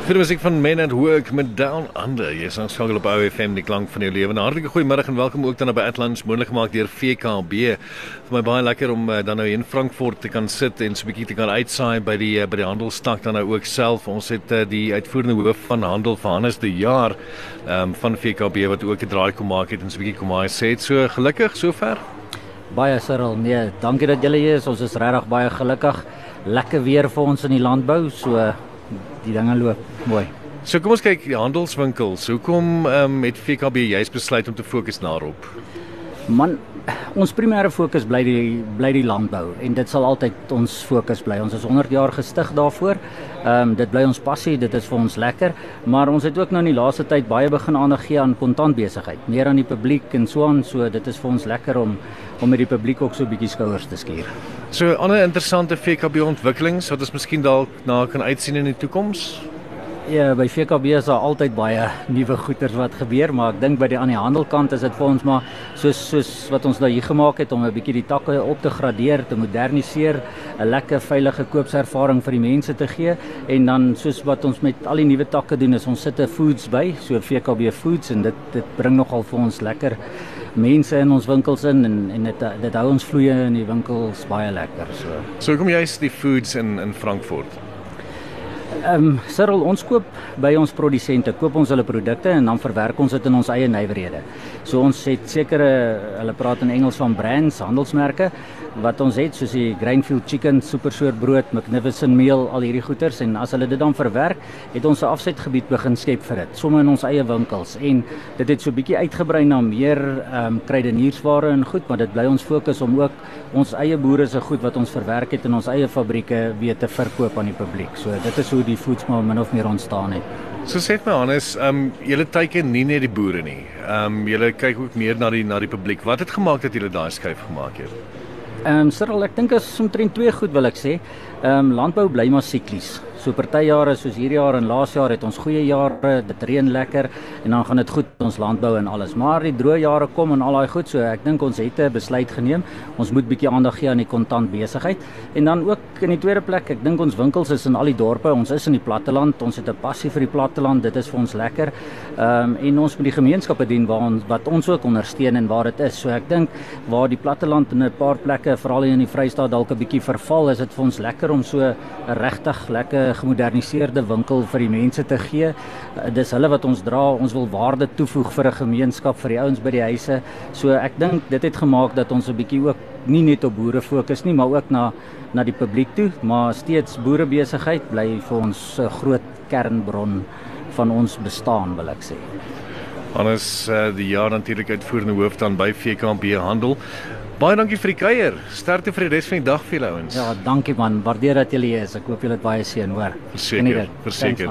Vir die musiek van Men at Work met Down Under. Jy is aanskakel op OFM die klank van jou lewe. 'n Hartlike goeiemiddag en welkom ook dan by Atlantis moontlik gemaak deur VKB. Vir my baie lekker om uh, dan nou in Frankfurt te kan sit en so 'n bietjie te kan uitsaai by die uh, by die handelstak dan nou ook self. Ons het uh, die uitvoerende hoof van handel vir Hannes die jaar um, van VKB wat ook 'n draai kom maak het en so 'n bietjie kom hy sê dit so gelukkig sover. Baie Cyril, nee, dankie dat julle hier is. Ons is regtig baie gelukkig. Lekker weer vir ons in die landbou. So die dinge loop mooi. So kom ons kyk die handelswinkels. Hoekom ehm um, het VKB juist besluit om te fokus daarop? Man, ons primêre fokus bly die bly die landbou en dit sal altyd ons fokus bly. Ons is 100 jaar gestig daarvoor. Ehm um, dit bly ons passie, dit is vir ons lekker, maar ons het ook nou in die laaste tyd baie begin aandag gee aan kontantbesigheid, meer aan die publiek en so aan, so dit is vir ons lekker om om met die publiek ook so 'n bietjie skouers te skuur. So ander interessante VKB ontwikkelings wat ons miskien dalk na kan uitsien in die toekoms? Ja, by VKB is daar altyd baie nuwe goeders wat gebeur, maar ek dink by die aan die handelkant is dit vir ons maar soos soos wat ons nou hier gemaak het om 'n bietjie die takke op te gradeer, te moderniseer, 'n lekker veilige koopservaring vir die mense te gee en dan soos wat ons met al die nuwe takke doen is ons sit 'n foods by, so VKB Foods en dit dit bring nogal vir ons lekker mense in ons winkels in en en dit dit hou ons vloeie in die winkels baie lekker so. So kom jy is die foods in in Frankfurt. Ehm um, Cyril, ons koop by ons produsente, koop ons hulle produkte en dan verwerk ons dit in ons eie nywerhede. So ons het sekere hulle praat in Engels van brands, handelsmerke wat ons het soos die Grainfield Chicken, Supersoort brood, Magnificent Meal, al hierdie goeders en as hulle dit dan verwerk, het ons 'n afsetgebied begin skep vir dit, sommer in ons eie winkels en dit het so bietjie uitgebrei na meer ehm um, kruideniersware en goed, maar dit bly ons fokus om ook ons eie boere se goed wat ons verwerk het in ons eie fabrieke weer te verkoop aan die publiek. So dit is hoe die voedsel min of meer ontstaan het. So sê my Hannes, ehm um, julle teiken nie net die boere nie. Ehm um, julle kyk ook meer na die na die publiek. Wat het gemaak dat julle daai skuif gemaak het? Ehm um, Cyril, ek dink is omtrent twee goed wil ek sê. Ehm um, landbou bly maar siklies. So party jare soos hierdie jaar en laas jaar het ons goeie jare, dit reën lekker en dan gaan dit goed ons landbou en alles. Maar die droë jare kom en al daai goed, so ek dink ons het 'n besluit geneem. Ons moet bietjie aandag gee aan die kontant besigheid. En dan ook in die tweede plek, ek dink ons winkels is in al die dorpe. Ons is in die platteland. Ons het 'n passie vir die platteland. Dit is vir ons lekker. Ehm um, en ons moet die gemeenskappe dien waar ons wat ons ook ondersteun en waar dit is. So ek dink waar die platteland in 'n paar plekke, veral in die Vrystaat dalk 'n bietjie verval, is dit vir ons lekker om so regtig lekker gemoderniseerde winkel vir die mense te gee. Uh, dis hulle wat ons dra. Ons wil waarde toevoeg vir 'n gemeenskap, vir die ouens by die huise. So ek dink dit het gemaak dat ons 'n bietjie ook nie net op boere fokus nie, maar ook na na die publiek toe, maar steeds boerebesigheid bly vir ons 'n groot kernbron van ons bestaan, wil ek sê. Anders uh, die jaar natuurlik uitvoerende hoof dan by VKB Handel. Baie dankie vir die kuier. Sterkte vir die res van die dag vir julle ouens. Ja, dankie man. Waardeer dat julle hier is. Ek hoop julle het baie seën, hoor. Verseker. Verseker.